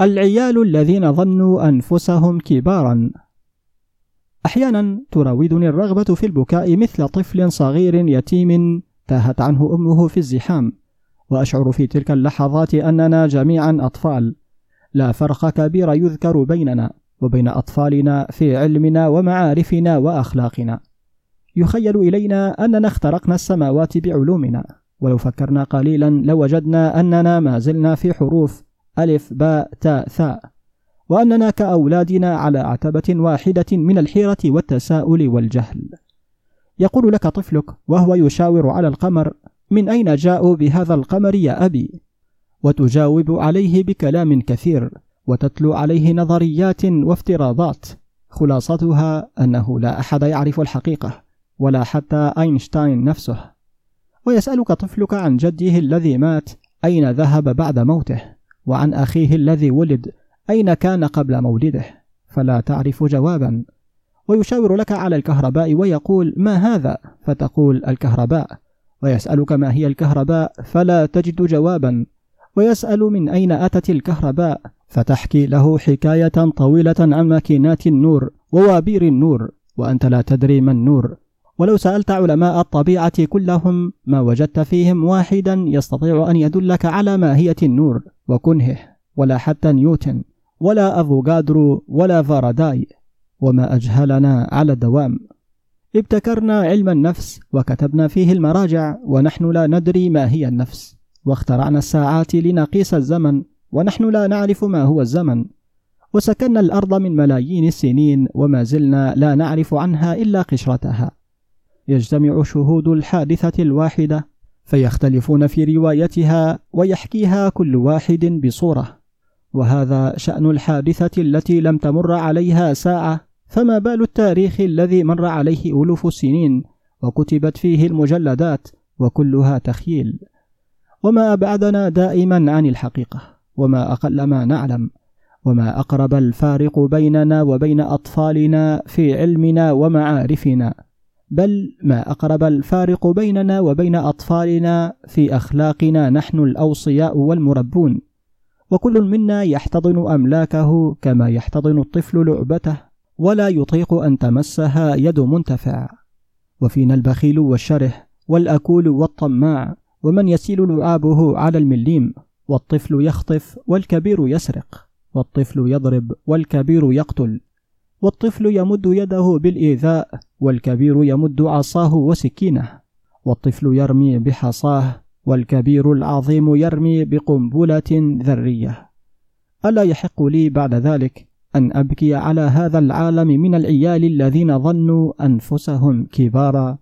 العيال الذين ظنوا أنفسهم كبارا. أحيانا تراودني الرغبة في البكاء مثل طفل صغير يتيم تاهت عنه أمه في الزحام وأشعر في تلك اللحظات أننا جميعا أطفال. لا فرق كبير يذكر بيننا وبين أطفالنا في علمنا ومعارفنا وأخلاقنا. يخيل إلينا أننا اخترقنا السماوات بعلومنا ولو فكرنا قليلا لوجدنا أننا ما زلنا في حروف ألف باء تاء ثاء وأننا كأولادنا على عتبة واحدة من الحيرة والتساؤل والجهل. يقول لك طفلك وهو يشاور على القمر من أين جاءوا بهذا القمر يا أبي؟ وتجاوب عليه بكلام كثير وتتلو عليه نظريات وافتراضات. خلاصتها أنه لا أحد يعرف الحقيقة ولا حتى أينشتاين نفسه. ويسألك طفلك عن جده الذي مات أين ذهب بعد موته؟ وعن أخيه الذي ولد أين كان قبل مولده؟ فلا تعرف جوابا. ويشاور لك على الكهرباء ويقول ما هذا؟ فتقول الكهرباء. ويسألك ما هي الكهرباء؟ فلا تجد جوابا. ويسأل من أين أتت الكهرباء؟ فتحكي له حكاية طويلة عن ماكينات النور ووابير النور وأنت لا تدري ما النور. ولو سألت علماء الطبيعة كلهم ما وجدت فيهم واحدا يستطيع أن يدلك على ماهية النور. وكنهه ولا حتى نيوتن ولا أفوغادرو ولا فاراداي وما أجهلنا على الدوام. ابتكرنا علم النفس وكتبنا فيه المراجع ونحن لا ندري ما هي النفس. واخترعنا الساعات لنقيس الزمن ونحن لا نعرف ما هو الزمن. وسكننا الأرض من ملايين السنين وما زلنا لا نعرف عنها إلا قشرتها. يجتمع شهود الحادثة الواحدة فيختلفون في روايتها ويحكيها كل واحد بصورة. وهذا شأن الحادثة التي لم تمر عليها ساعة فما بال التاريخ الذي مر عليه ألوف السنين وكتبت فيه المجلدات وكلها تخيل وما أبعدنا دائما عن الحقيقة وما أقل ما نعلم وما أقرب الفارق بيننا وبين أطفالنا في علمنا ومعارفنا. بل ما أقرب الفارق بيننا وبين أطفالنا في أخلاقنا نحن الأوصياء والمربون. وكل منا يحتضن أملاكه كما يحتضن الطفل لعبته ولا يطيق أن تمسها يد منتفع. وفينا البخيل والشره والأكول والطماع ومن يسيل لعابه على المليم والطفل يخطف والكبير يسرق والطفل يضرب والكبير يقتل والطفل يمد يده بالإيذاء والكبير يمد عصاه وسكينه والطفل يرمي بحصاه والكبير العظيم يرمي بقنبلة ذرية. ألا يحق لي بعد ذلك أن أبكي على هذا العالم من العيال الذين ظنوا أنفسهم كبارا؟